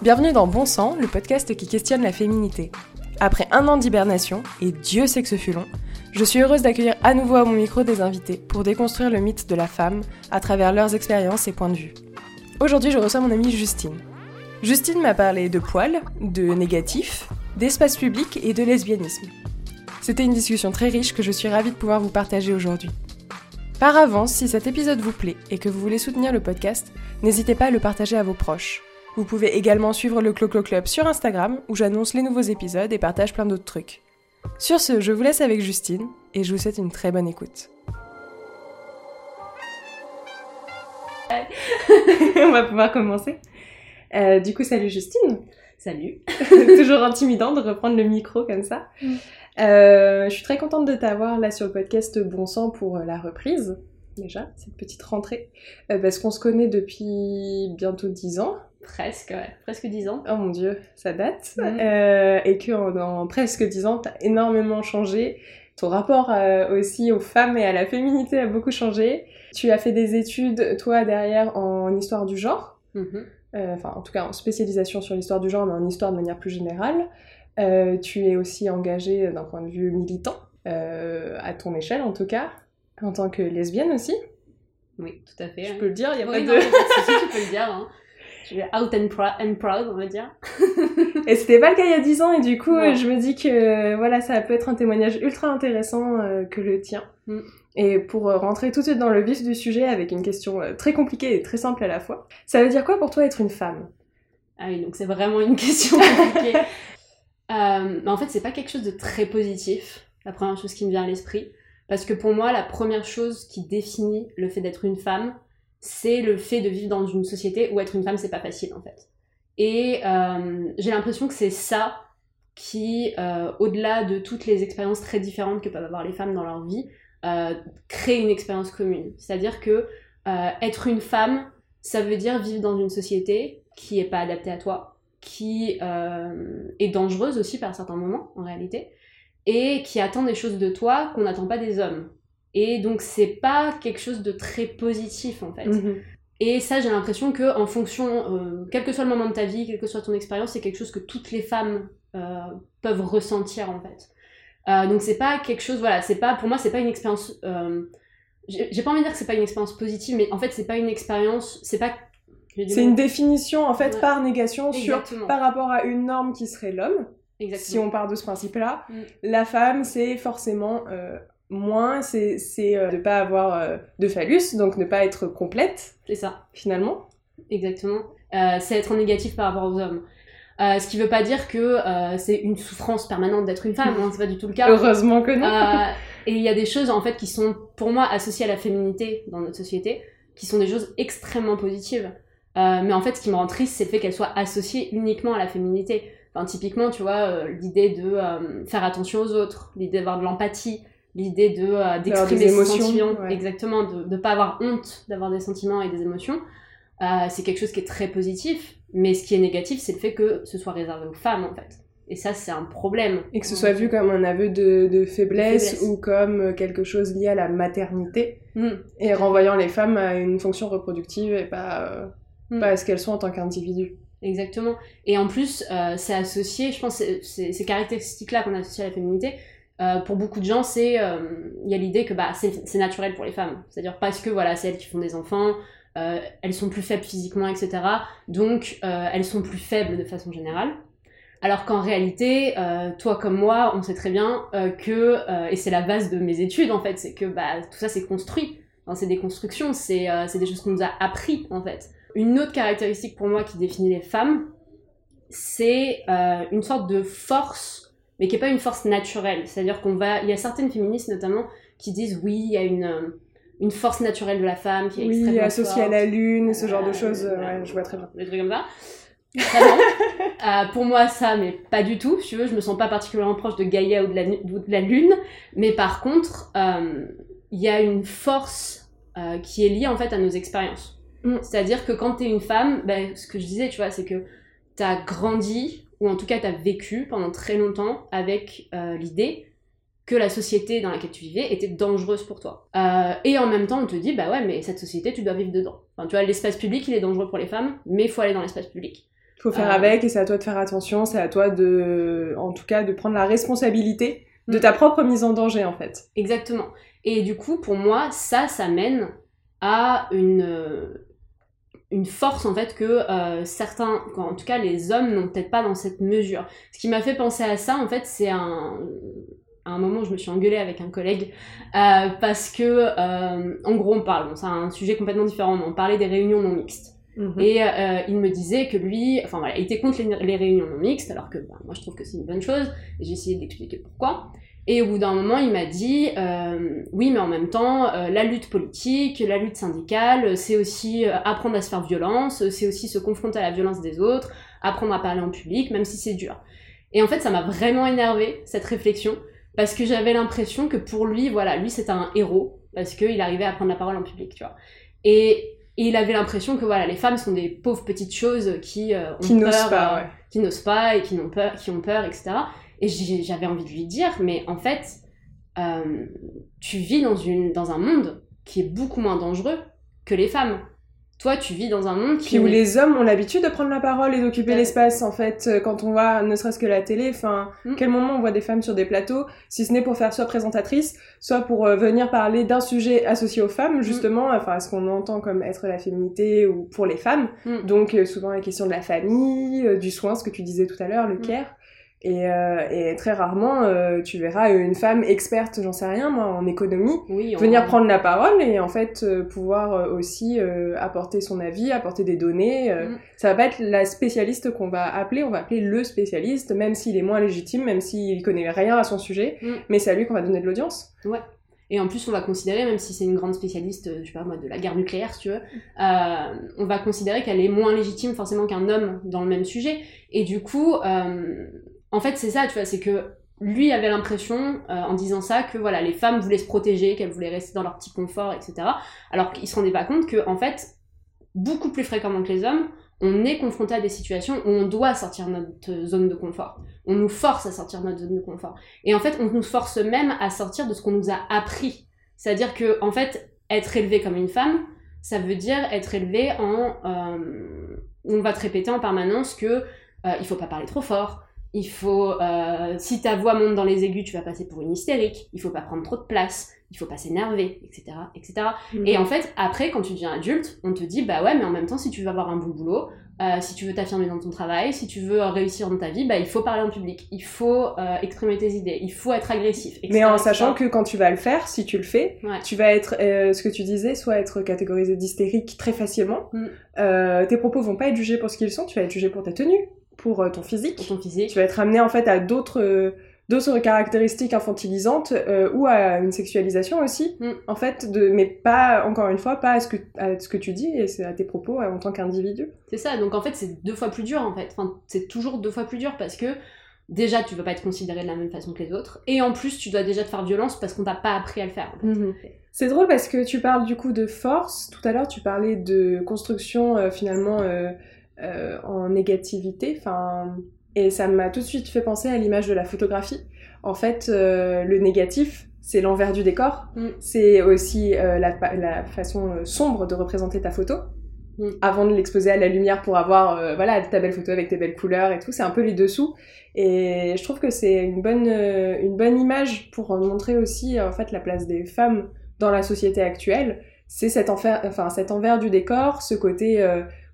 Bienvenue dans Bon Sang, le podcast qui questionne la féminité. Après un an d'hibernation, et Dieu sait que ce fut long, je suis heureuse d'accueillir à nouveau à mon micro des invités pour déconstruire le mythe de la femme à travers leurs expériences et points de vue. Aujourd'hui, je reçois mon amie Justine. Justine m'a parlé de poils, de négatifs, d'espace public et de lesbianisme. C'était une discussion très riche que je suis ravie de pouvoir vous partager aujourd'hui. Par avance, si cet épisode vous plaît et que vous voulez soutenir le podcast, n'hésitez pas à le partager à vos proches. Vous pouvez également suivre le Clo-Clo Club sur Instagram où j'annonce les nouveaux épisodes et partage plein d'autres trucs. Sur ce, je vous laisse avec Justine et je vous souhaite une très bonne écoute. On va pouvoir commencer. Euh, du coup, salut Justine. Salut. Toujours intimidant de reprendre le micro comme ça. Euh, je suis très contente de t'avoir là sur le podcast Bon Sang pour la reprise, déjà, cette petite rentrée. Euh, parce qu'on se connaît depuis bientôt 10 ans. Presque, ouais. Presque 10 ans. Oh mon dieu, ça date. Mhm. Euh, et que en, en presque 10 ans, t'as énormément changé. Ton rapport euh, aussi aux femmes et à la féminité a beaucoup changé. Tu as fait des études, toi, derrière, en histoire du genre. Mhm. Euh, enfin, en tout cas, en spécialisation sur l'histoire du genre, mais en histoire de manière plus générale. Tu es aussi engagée d'un point de vue militant, à ton échelle en tout cas, en tant que lesbienne aussi. Oui, tout à fait. Je hein. peux le dire, il n'y a Oui, pas non, de... y a pas de souci, tu peux le dire. Hein. Je suis out and, prou- and proud, on va dire. Et c'était pas le cas il y a 10 ans, et du coup, je me dis que voilà, ça peut être un témoignage ultra intéressant euh, que le tien. Mm. Et pour euh, rentrer tout de suite dans le vif du sujet avec une question euh, très compliquée et très simple à la fois, ça veut dire quoi pour toi être une femme? Ah oui, donc c'est vraiment une question compliquée. Euh, mais en fait, c'est pas quelque chose de très positif, la première chose qui me vient à l'esprit. Parce que pour moi, la première chose qui définit le fait d'être une femme, c'est le fait de vivre dans une société où être une femme, c'est pas facile, en fait. Et euh, j'ai l'impression que c'est ça qui, euh, au-delà de toutes les expériences très différentes que peuvent avoir les femmes dans leur vie, euh, crée une expérience commune. C'est-à-dire que être une femme, ça veut dire vivre dans une société qui est pas adaptée à toi, qui est dangereuse aussi par certains moments, en réalité, et qui attend des choses de toi qu'on n'attend pas des hommes. Et donc c'est pas quelque chose de très positif en fait. Mhm. Et ça, j'ai l'impression que en fonction, euh, quel que soit le moment de ta vie, quelle que soit ton expérience, c'est quelque chose que toutes les femmes euh, peuvent ressentir en fait. Euh, donc c'est pas quelque chose, voilà, c'est pas pour moi, c'est pas une expérience. euh, j'ai pas envie de dire que c'est pas une expérience positive, mais en fait c'est pas une expérience, c'est pas. C'est une définition en fait Ouais. par négation sur par rapport à une norme qui serait l'homme. Si on part de ce principe-là, Mm. la femme c'est forcément moins, c'est euh, de pas avoir euh, de phallus, donc ne pas être complète C'est ça. finalement. Exactement. Euh, c'est être négatif par rapport aux hommes. Euh, ce qui veut pas dire que euh, c'est une souffrance permanente d'être une femme, hein, c'est pas du tout le cas. Heureusement que non. Et il y a des choses en fait qui sont pour moi associées à la féminité dans notre société, qui sont des choses extrêmement positives. Mais en fait, ce qui me rend triste, c'est le fait qu'elles soient associées uniquement à la féminité. Enfin, typiquement, tu vois, l'idée de faire attention aux autres, l'idée d'avoir de l'empathie, l'idée de euh, d'exprimer des ses émotions, sentiments, ouais. exactement, de ne pas avoir honte d'avoir des sentiments et des émotions. Euh, c'est quelque chose qui est très positif. Mais ce qui est négatif, c'est le fait que ce soit réservé aux femmes, en fait. Et ça, c'est un problème. Et que ce soit vu comme un aveu de, de faiblesse, faiblesse. ou comme euh, quelque chose lié à la maternité, Mm. et renvoyant les femmes à une fonction reproductive et pas, euh, Mm. pas à ce qu'elles sont en tant qu'individus. Exactement. Et en plus, euh, c'est associé, je pense, ces caractéristiques-là qu'on associe à la féminité, euh, pour beaucoup de gens, c'est euh, il y a l'idée que bah, c'est naturel pour les femmes. C'est-à-dire parce que voilà, c'est elles qui font des enfants, euh, elles sont plus faibles physiquement, etc. Donc, elles sont plus faibles de façon générale. Alors qu'en réalité, toi comme moi, on sait très bien que, et c'est la base de mes études en fait, c'est que bah, tout ça c'est construit. C'est des constructions, c'est des choses qu'on nous a appris en fait. Une autre caractéristique pour moi qui définit les femmes, c'est une sorte de force, mais qui n'est pas une force naturelle. C'est-à-dire qu'on va, il y a certaines féministes notamment qui disent oui, il y a une euh, une force naturelle de la femme qui est Oui, extrêmement associé à la lune, ce genre de Euh, choses, euh, ouais, je vois très bien. Des trucs comme ça. Euh, pour moi, ça, mais pas du tout. Si tu veux, je me sens pas particulièrement proche de Gaïa ou de la, ou de la Lune. Mais par contre, il y a une force qui est liée en fait à nos expériences. Mm. C'est-à-dire que quand t'es une femme, ben, ce que je disais, tu vois, c'est que t'as grandi, ou en tout cas t'as vécu pendant très longtemps avec euh, l'idée que la société dans laquelle tu vivais était dangereuse pour toi. Euh, et en même temps, on te dit, bah ouais, mais cette société, tu dois vivre dedans. Enfin, tu vois, l'espace public, il est dangereux pour les femmes, mais il faut aller dans l'espace public. faut faire Euh. avec et c'est à toi de faire attention, c'est à toi de, en tout cas, de prendre la responsabilité de Mm. ta propre mise en danger en fait. Exactement. Et du coup, pour moi, ça, ça mène à une, une force en fait que euh, certains, en tout cas les hommes, n'ont peut-être pas dans cette mesure. Ce qui m'a fait penser à ça, en fait, c'est un, à un moment où je me suis engueulée avec un collègue euh, parce que, euh, en gros, on parle, bon, c'est un sujet complètement différent, mais on parlait des réunions non mixtes. Mhm. Et euh, il me disait que lui, enfin voilà, il était contre les, les réunions non mixtes, alors que bah, moi je trouve que c'est une bonne chose, et j'ai essayé d'expliquer pourquoi. Et au bout d'un moment, il m'a dit, euh, oui, mais en même temps, euh, la lutte politique, la lutte syndicale, c'est aussi euh, apprendre à se faire violence, c'est aussi se confronter à la violence des autres, apprendre à parler en public, même si c'est dur. Et en fait, ça m'a vraiment énervé cette réflexion, parce que j'avais l'impression que pour lui, voilà, lui c'était un héros, parce qu'il arrivait à prendre la parole en public, tu vois. Et, et il avait l'impression que voilà, les femmes sont des pauvres petites choses qui euh, ont Qui n'osent peur, pas, euh, ouais. qui n'osent pas et qui n'ont peur, qui ont peur, etc. Et j'avais envie de lui dire, mais en fait, euh, tu vis dans, une, dans un monde qui est beaucoup moins dangereux que les femmes. Toi, tu vis dans un monde qui Puis où les hommes ont l'habitude de prendre la parole et d'occuper Ouais. l'espace, en fait, euh, quand on voit ne serait-ce que la télé, enfin, Mm. quel moment on voit des femmes sur des plateaux, si ce n'est pour faire soit présentatrice, soit pour euh, venir parler d'un sujet associé aux femmes, justement, enfin, à ce qu'on entend comme être la féminité ou pour les femmes. Mm. Donc, euh, souvent la question de la famille, euh, du soin, ce que tu disais tout à l'heure, le care. Et, euh, et très rarement, euh, tu verras une femme experte, j'en sais rien, moi, en économie, oui, on- venir prendre la parole et en fait euh, pouvoir aussi apporter son avis, apporter des données. Mm. Ça va pas être la spécialiste qu'on va appeler, on va appeler le spécialiste, même s'il est moins légitime, même s'il connaît rien à son sujet, Mm. mais c'est à lui qu'on va donner de l'audience. Et en plus, on va considérer, même si c'est une grande spécialiste, je sais pas moi, de la guerre nucléaire, si tu veux, euh, on va considérer qu'elle est moins légitime forcément qu'un homme dans le même sujet. Et du coup, euh, en fait, c'est ça, tu vois, c'est que lui avait l'impression, euh, en disant ça, que voilà, les femmes voulaient se protéger, qu'elles voulaient rester dans leur petit confort, etc. Alors qu'il se rendait pas compte que, en fait, beaucoup plus fréquemment que les hommes, on est confronté à des situations où on doit sortir notre zone de confort. On nous force à sortir de notre zone de confort. Et en fait, on nous force même à sortir de ce qu'on nous a appris. C'est-à-dire que, en fait, être élevé comme une femme, ça veut dire être élevé en. euh, on va te répéter en permanence que euh, il faut pas parler trop fort. Il faut, euh, si ta voix monte dans les aigus, tu vas passer pour une hystérique. Il faut pas prendre trop de place. Il faut pas s'énerver, etc., etc. Et en fait, après, quand tu deviens adulte, on te dit, bah ouais, mais en même temps, si tu veux avoir un bon boulot, euh, si tu veux t'affirmer dans ton travail, si tu veux euh, réussir dans ta vie, bah il faut parler en public, il faut euh, exprimer tes idées, il faut être agressif. etc., Mais en etc. sachant que quand tu vas le faire, si tu le fais, Ouais. tu vas être, euh, ce que tu disais, soit être catégorisé d'hystérique très facilement. Mm. Euh, tes propos vont pas être jugés pour ce qu'ils sont, tu vas être jugé pour ta tenue, pour euh, ton physique. pour ton physique. tu vas être amené en fait à d'autres euh, d'autres caractéristiques infantilisantes euh, ou à une sexualisation aussi Mm. en fait de mais pas encore une fois pas à ce que à ce que tu dis et c'est à tes propos en tant qu'individu C'est ça, donc en fait, c'est deux fois plus dur en fait. Enfin, c'est toujours deux fois plus dur parce que déjà, tu vas pas être considéré de la même façon que les autres, et en plus, tu dois déjà te faire violence parce qu'on t'a pas appris à le faire. en fait. c'est drôle parce que tu parles du coup de force tout à l'heure tu parlais de construction euh, finalement euh, euh, en négativité enfin et ça m'a tout de suite fait penser à l'image de la photographie. En fait euh, le négatif c'est l'envers du décor. Mm. c'est aussi euh, la, façon sombre de représenter ta photo. Mm. avant de l'exposer à la lumière pour avoir voilà ta belle photo avec tes belles couleurs et tout c'est un peu les dessous. Et je trouve que c'est une bonne une bonne image pour montrer aussi en fait la place des femmes dans la société actuelle. C'est cet enfer enfin cet envers du décor ce côté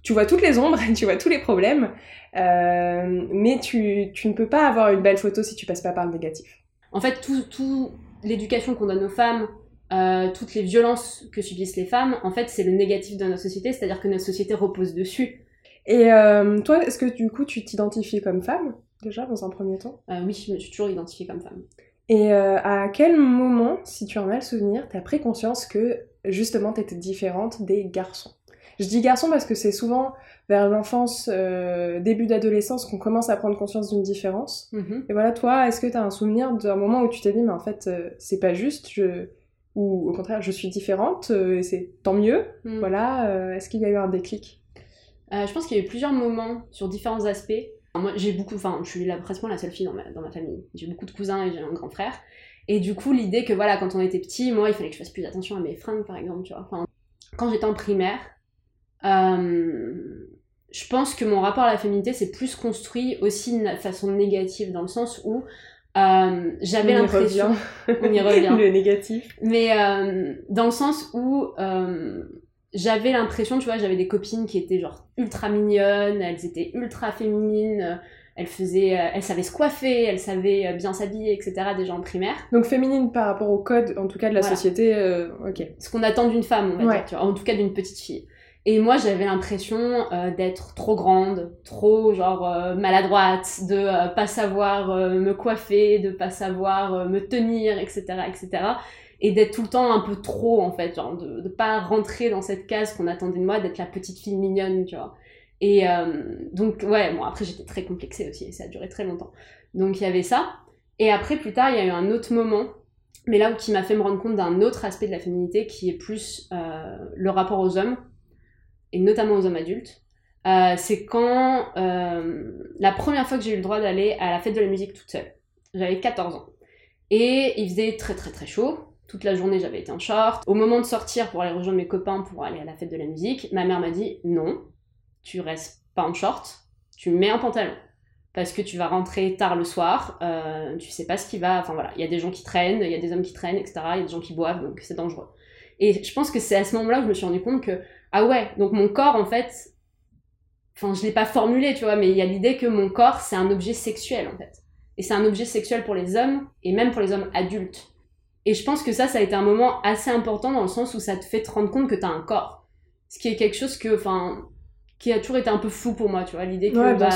tu vois toutes les ombres tu vois tous les problèmes euh, mais tu, tu ne peux pas avoir une belle photo si tu passes pas par le négatif En fait, tout, tout l'éducation qu'on donne aux femmes, euh, toutes les violences que subissent les femmes, en fait, c'est le négatif de notre société, c'est-à-dire que notre société repose dessus. et euh, toi est-ce que du coup tu t'identifies comme femme déjà dans un premier temps? Oui, je me suis toujours identifiée comme femme. Et à quel moment, si tu en as le souvenir, t'as pris conscience que justement t'étais différente des garçons? Je dis garçons parce que c'est souvent vers l'enfance, euh, début d'adolescence, qu'on commence à prendre conscience d'une différence. Mhm. Et voilà, toi, est-ce que t'as un souvenir d'un moment où tu t'es dit, mais en fait, euh, c'est pas juste, je... ou au contraire, je suis différente, euh, et c'est tant mieux Mm. Voilà, euh, est-ce qu'il y a eu un déclic? Je pense qu'il y a eu plusieurs moments sur différents aspects. Moi, j'ai beaucoup, enfin, je suis la, pratiquement la seule fille dans ma, dans ma famille. J'ai beaucoup de cousins et j'ai un grand frère. Et du coup, l'idée que voilà, quand on était petit, moi, il fallait que je fasse plus attention à mes fringues, par exemple, tu vois. Enfin, quand j'étais en primaire, euh, je pense que mon rapport à la féminité s'est plus construit aussi de façon négative, dans le sens où euh, j'avais l'impression... On y revient. le négatif. Mais euh, dans le sens où j'avais l'impression, tu vois, j'avais des copines qui étaient genre ultra mignonnes, elles étaient ultra féminines, elles faisaient, elles savaient se coiffer, elles savaient bien s'habiller, etc. déjà en primaire. Donc féminine par rapport au code, en tout cas de la société, ok. Ce qu'on attend d'une femme, on va dire, tu vois, en tout cas d'une petite fille. Et moi, j'avais l'impression euh, d'être trop grande, trop genre euh, maladroite, de euh, pas savoir me coiffer, de pas savoir me tenir, etc., etc. Et d'être tout le temps un peu trop, en fait, genre de, de pas rentrer dans cette case qu'on attendait de moi, d'être la petite fille mignonne, tu vois. Et donc, ouais, bon, après, j'étais très complexée aussi, et ça a duré très longtemps. Donc, il y avait ça. Et après, plus tard, il y a eu un autre moment, mais là où qui m'a fait me rendre compte d'un autre aspect de la féminité, qui est plus le rapport aux hommes et notamment aux hommes adultes, euh, c'est quand euh, la première fois que j'ai eu le droit d'aller à la fête de la musique toute seule. J'avais 14 ans. Et il faisait très très très chaud. Toute la journée j'avais été en short. Au moment de sortir pour aller rejoindre mes copains pour aller à la fête de la musique, ma mère m'a dit non, tu restes pas en short, tu mets un pantalon. Parce que tu vas rentrer tard le soir, euh, tu sais pas ce qui va. Enfin voilà, il y a des gens qui traînent, il y a des hommes qui traînent, etc. Il y a des gens qui boivent, donc c'est dangereux. Et je pense que c'est à ce moment-là que je me suis rendu compte que ah ouais, donc mon corps, en fait, enfin, je l'ai pas formulé, tu vois, mais il y a l'idée que mon corps, c'est un objet sexuel, en fait. Et c'est un objet sexuel pour les hommes, et même pour les hommes adultes. Et je pense que ça, ça a été un moment assez important dans le sens où ça te fait te rendre compte que t'as un corps. Ce qui est quelque chose que, enfin, qui a toujours été un peu fou pour moi, tu vois, l'idée que, ouais, bah,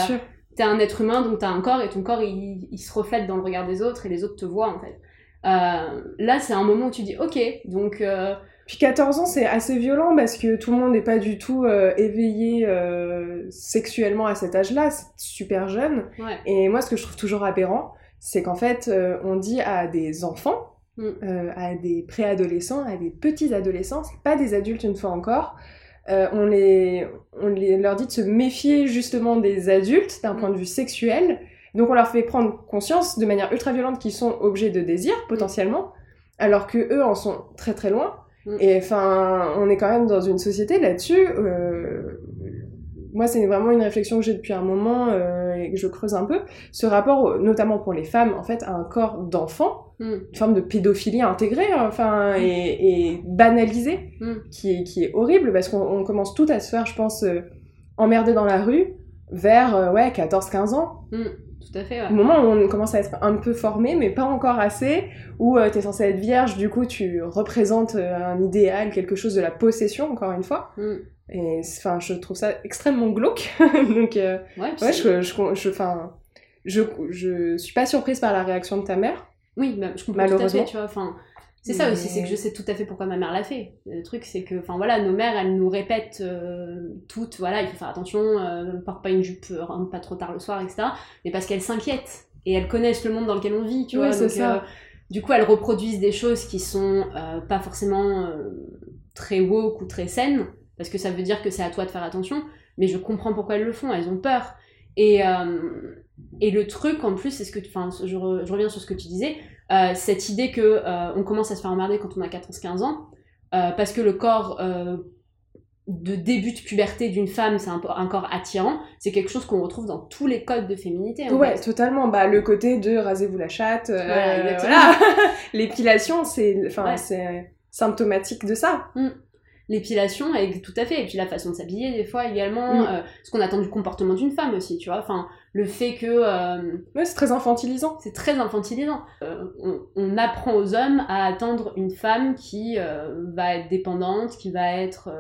t'es un être humain, donc t'as un corps, et ton corps, il, il, se reflète dans le regard des autres, et les autres te voient, en fait. Euh, là, c'est un moment où tu dis, ok, donc... Euh, puis 14 ans, c'est assez violent parce que tout le monde n'est pas du tout euh, éveillé euh, sexuellement à cet âge-là, c'est super jeune. Et moi, ce que je trouve toujours aberrant, c'est qu'en fait, euh, on dit à des enfants, mm. à des préadolescents, à des petits adolescents, c'est pas des adultes une fois encore, on, les, on les, leur dit de se méfier justement des adultes d'un mm. point de vue sexuel. Donc on leur fait prendre conscience de manière ultra violente qu'ils sont objets de désir potentiellement, alors que eux en sont très très loin. Mm. Et enfin, on est quand même dans une société là-dessus. Euh, moi, c'est vraiment une réflexion que j'ai depuis un moment euh, et que je creuse un peu. Ce rapport, notamment pour les femmes, en fait, à un corps d'enfant, mm. une forme de pédophilie intégrée, enfin, mm. et, et, banalisée, qui, est, qui est horrible parce qu'on commence tout à se faire, je pense, euh, emmerder dans la rue vers ouais, 14-15 ans. Tout à fait, Au moment où on commence à être un peu formé, mais pas encore assez, où euh, tu es censé être vierge, du coup tu représentes euh, un idéal, quelque chose de la possession, encore une fois. Mm. Et enfin, je trouve ça extrêmement glauque. Donc, euh, ouais, je, je, je, je, je, suis pas surprise par la réaction de ta mère. Oui, bah, je comprends tout à fait, tu vois. Enfin, c'est ça aussi, c'est que je sais tout à fait pourquoi ma mère l'a fait. Le truc, c'est que, enfin voilà, nos mères, elles nous répètent euh, toutes, voilà, il faut faire attention, euh, ne porte pas une jupe, euh, rentre pas trop tard le soir, etc. Mais parce qu'elles s'inquiètent et elles connaissent le monde dans lequel on vit, tu vois. Donc, ça. du coup, elles reproduisent des choses qui sont pas forcément très woke ou très saines, parce que ça veut dire que c'est à toi de faire attention. Mais je comprends pourquoi elles le font, elles ont peur. Et, et le truc, en plus, c'est ce que, enfin, je, je reviens sur ce que tu disais euh, cette idée que euh, on commence à se faire emmerder quand on a 14-15 ans, euh, parce que le corps de début de puberté d'une femme, c'est un, un, corps attirant, c'est quelque chose qu'on retrouve dans tous les codes de féminité. ouais, totalement. Bah, le côté de rasez-vous la chatte, voilà, l'épilation, c'est symptomatique de ça. Mm l'épilation et tout à fait et puis la façon de s'habiller des fois également mm. euh, ce qu'on attend du comportement d'une femme aussi tu vois enfin le fait que euh, ouais c'est très infantilisant. c'est très infantilisant. Euh, on, on, apprend aux hommes à attendre une femme qui va être dépendante qui va être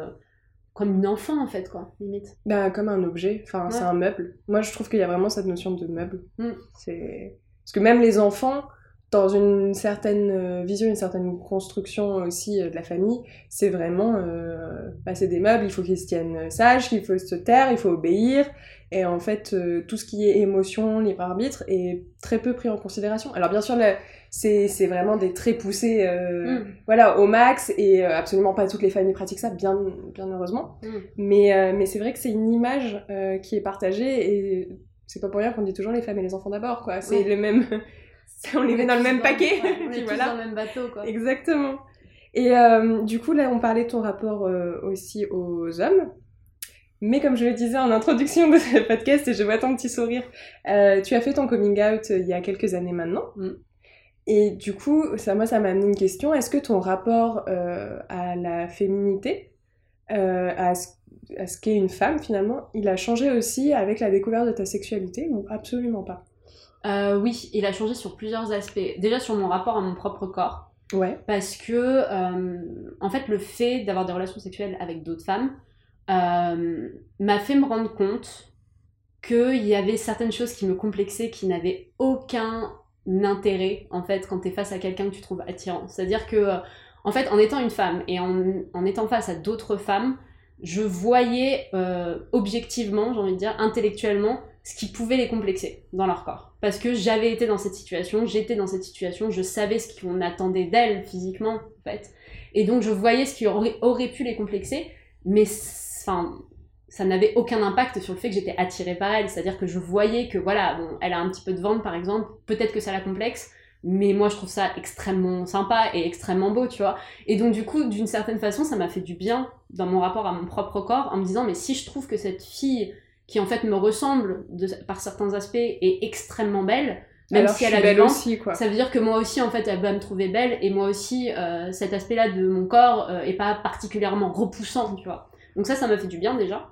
comme une enfant en fait quoi limite. Bah comme un objet enfin c'est un meuble. Moi je trouve qu'il y a vraiment cette notion de meuble. Mm. c'est parce que même les enfants dans une certaine euh, vision, une certaine construction aussi euh, de la famille, c'est vraiment euh, passer bah, des meubles, il faut qu'ils se tiennent sages, qu'il faut se taire, il faut obéir. Et en fait, euh, tout ce qui est émotion, libre arbitre est très peu pris en considération. Alors bien sûr, c'est vraiment des traits poussés mm. voilà, au max, et absolument pas toutes les familles pratiquent ça, bien, bien heureusement. Mm. Mais, mais c'est vrai que c'est une image qui est partagée, et c'est pas pour rien qu'on dit toujours les femmes et les enfants d'abord, quoi. C'est le même on les met dans le même paquet. on est tous dans le même bateau, quoi. Exactement. Et euh, du coup, là, on parlait de ton rapport euh, aussi aux hommes. Mais comme je le disais en introduction de ce podcast, et je vois ton petit sourire, euh, tu as fait ton coming out il y a quelques années maintenant. Mm. Et du coup, ça, moi, ça m'a amené une question. Est-ce que ton rapport à la féminité, à ce, à ce qu'est une femme finalement, il a changé aussi avec la découverte de ta sexualité ou absolument pas? Euh, oui, il a changé sur plusieurs aspects. Déjà sur mon rapport à mon propre corps. Ouais. Parce que, euh, en fait, le fait d'avoir des relations sexuelles avec d'autres femmes euh, m'a fait me rendre compte qu'il y avait certaines choses qui me complexaient, qui n'avaient aucun intérêt, en fait, quand tu es face à quelqu'un que tu trouves attirant. C'est-à-dire que, en fait, en étant une femme et en, en étant face à d'autres femmes, je voyais euh, objectivement, j'ai envie de dire, intellectuellement, ce qui pouvait les complexer dans leur corps. Parce que j'avais été dans cette situation, j'étais dans cette situation, je savais ce qu'on attendait d'elles physiquement, en fait. Et donc je voyais ce qui aurait, aurait pu les complexer, mais ça n'avait aucun impact sur le fait que j'étais attirée par elle. C'est-à-dire que je voyais que, voilà, bon, elle a un petit peu de ventre, par exemple, peut-être que ça la complexe, mais moi je trouve ça extrêmement sympa et extrêmement beau, tu vois. Et donc du coup, d'une certaine façon, ça m'a fait du bien dans mon rapport à mon propre corps, en me disant, mais si je trouve que cette fille qui en fait me ressemble de, par certains aspects est extrêmement belle, même Alors, si elle a belle aussi, quoi. ça veut dire que moi aussi en fait elle va me trouver belle et moi aussi euh, cet aspect-là de mon corps euh, est pas particulièrement repoussant, tu vois. Donc ça, ça m'a fait du bien déjà.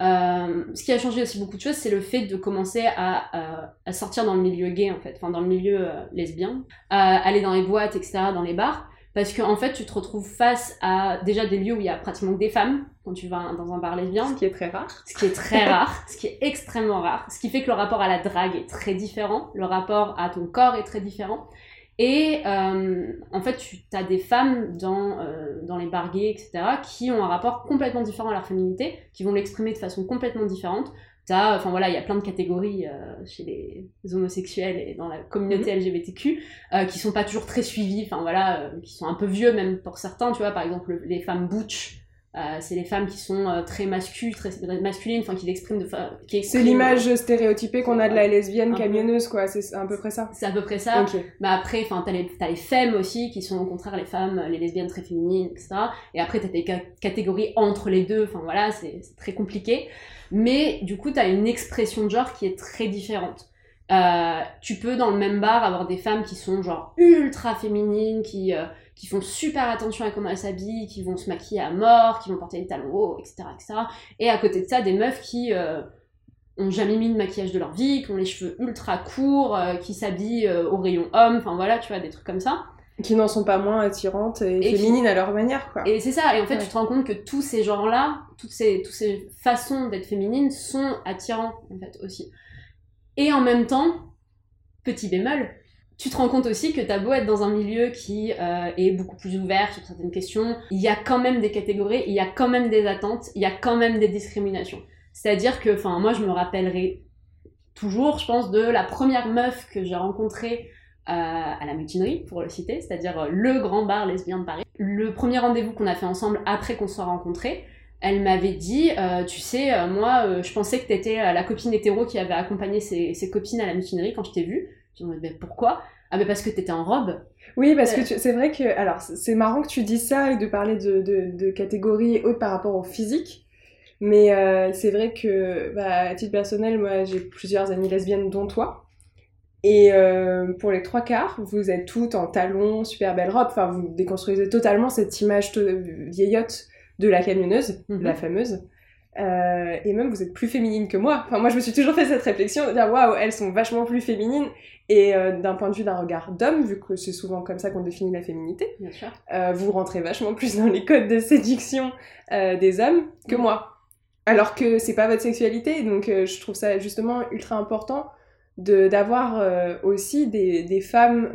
Euh, ce qui a changé aussi beaucoup de choses, c'est le fait de commencer à, à sortir dans le milieu gay, en fait, enfin dans le milieu lesbien, à aller dans les boîtes, etc., dans les bars, parce qu'en en fait, tu te retrouves face à déjà des lieux où il y a pratiquement que des femmes, quand tu vas dans un bar lesbien, Ce qui est très rare. ce qui est très rare, ce qui est extrêmement rare, ce qui fait que le rapport à la drague est très différent, le rapport à ton corps est très différent. Et euh, en fait, tu as des femmes dans, euh, dans les bars gays, etc., qui ont un rapport complètement différent à leur féminité, qui vont l'exprimer de façon complètement différente. T'as, enfin voilà, il y a plein de catégories euh, chez les homosexuels et dans la communauté LGBTQ euh, qui sont pas toujours très suivies, enfin voilà, euh, qui sont un peu vieux même pour certains, tu vois, par exemple les femmes butch, euh, c'est les femmes qui sont euh, très masculines, très masculines, enfin qui l'expriment de qui C'est expriment- l'image stéréotypée qu'on a de la lesbienne camionneuse, quoi. C'est à peu près ça. C'est à peu près ça. Ok. Bah après, enfin, t'as les, t'as les femmes aussi, qui sont au contraire les femmes, les lesbiennes très féminines, etc. Et après, t'as des ca- catégories entre les deux, enfin voilà, c'est c'est très compliqué. Mais du coup, t'as une expression de genre qui est très différente. Euh, tu peux dans le même bar avoir des femmes qui sont genre ultra féminines, qui, euh, qui font super attention à comment elles s'habillent, qui vont se maquiller à mort, qui vont porter des talons hauts, etc. etc. Et à côté de ça, des meufs qui... euh, ont jamais mis de maquillage de leur vie, qui ont les cheveux ultra courts, euh, qui s'habillent euh, au rayon homme, enfin voilà, tu vois, des trucs comme ça. Qui n'en sont pas moins attirantes et, Et qui- féminines à leur manière, quoi. Et c'est ça, et en fait, Ouais. tu te rends compte que tous ces genres-là, toutes ces, toutes ces façons d'être féminines sont attirants, en fait, aussi. Et en même temps, petit bémol, tu te rends compte aussi que t'as beau être dans un milieu qui euh, est beaucoup plus ouvert sur certaines questions, il y a quand même des catégories, il y a quand même des attentes, il y a quand même des discriminations. C'est-à-dire que, enfin, moi, je me rappellerai toujours, je pense, de la première meuf que j'ai rencontrée euh, à la mutinerie, pour le citer, c'est-à-dire euh, le grand bar lesbien de Paris. Le premier rendez-vous qu'on a fait ensemble après qu'on soit rencontrés, elle m'avait dit, tu sais, moi, je pensais que t'étais la copine hétéro qui avait accompagné ses, ses copines à la mutinerie quand je t'ai vue. Je me disais, pourquoi? Ah, mais parce que t'étais en robe. Oui, parce que Euh. c'est vrai que, alors, c'est marrant que tu dises ça et de parler de, de, de catégories hautes par rapport au physique. Mais euh, c'est vrai que, bah, à titre personnel, moi, j'ai plusieurs amies lesbiennes, dont toi. Et euh, pour les trois quarts, vous êtes toutes en talons, super belle robe. Enfin, vous déconstruisez totalement cette image vieillotte de la camionneuse, Mhm. la fameuse. Euh, et même, vous êtes plus féminine que moi. Enfin, moi, je me suis toujours fait cette réflexion de dire, waouh, elles sont vachement plus féminines. Et euh, d'un point de vue d'un regard d'homme, vu que c'est souvent comme ça qu'on définit la féminité, Bien sûr. euh, vous rentrez vachement plus dans les codes de séduction des hommes que moi. Alors que c'est pas votre sexualité, donc je trouve ça justement ultra important de d'avoir aussi des, des femmes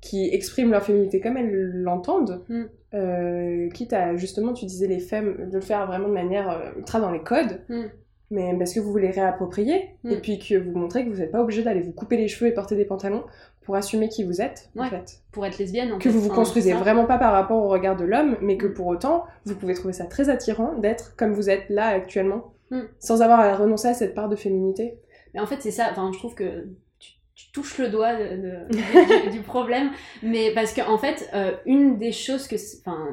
qui expriment leur féminité comme elles l'entendent, Mm. Euh, quitte à justement, tu disais les femmes, de le faire vraiment de manière euh, ultra dans les codes, Mm. mais parce que vous voulez réapproprier, Mm. et puis que vous montrez que vous n'êtes pas obligé d'aller vous couper les cheveux et porter des pantalons pour assumer qui vous êtes, en fait Pour être lesbienne, en que fait. vous vous Enfin, construisez vraiment pas par rapport au regard de l'homme, mais que Mm. pour autant, vous pouvez trouver ça très attirant d'être comme vous êtes là actuellement, Mm. sans avoir à renoncer à cette part de féminité. Mais en fait, c'est ça. Enfin, je trouve que tu, touches le doigt de- de- du, du problème. Mais parce que, en fait, euh, une des choses que. Enfin.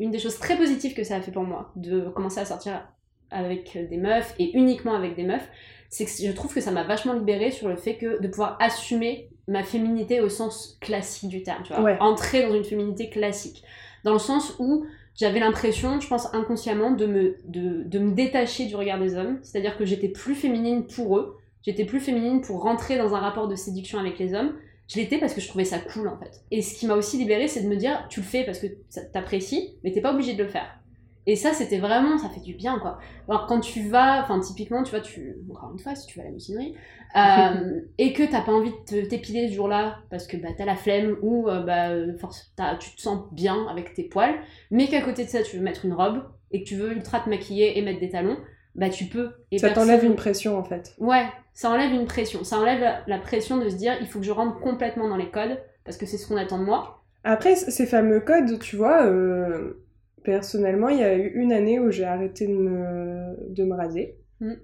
Une des choses très positives que ça a fait pour moi, de commencer à sortir avec des meufs et uniquement avec des meufs, c'est que je trouve que ça m'a vachement libérée sur le fait que de pouvoir assumer ma féminité au sens classique du terme, tu vois. Entrer dans une féminité classique. Dans le sens où j'avais l'impression, je pense inconsciemment, de me, de, de me détacher du regard des hommes. C'est-à-dire que j'étais plus féminine pour eux. J'étais plus féminine pour rentrer dans un rapport de séduction avec les hommes. Je l'étais parce que je trouvais ça cool en fait. Et ce qui m'a aussi libérée, c'est de me dire, tu le fais parce que t'apprécies, mais t'es pas obligé de le faire. Et ça, c'était vraiment, ça fait du bien, quoi. Alors, quand tu vas, enfin, typiquement, tu vois, tu, encore une fois, si tu vas à la mutinerie, euh, et que t'as pas envie de t'épiler ce jour-là, parce que bah, t'as la flemme, ou euh, bah, force, tu te sens bien avec tes poils, mais qu'à côté de ça, tu veux mettre une robe, et que tu veux ultra te maquiller et mettre des talons, bah, tu peux. Et ça t'enlève une pression, en fait. Ouais, ça enlève une pression. Ça enlève la pression de se dire, il faut que je rentre complètement dans les codes, parce que c'est ce qu'on attend de moi. Après, ces fameux codes, tu vois, euh Personnellement, il y a eu une année où j'ai arrêté de me, de me raser. Mm.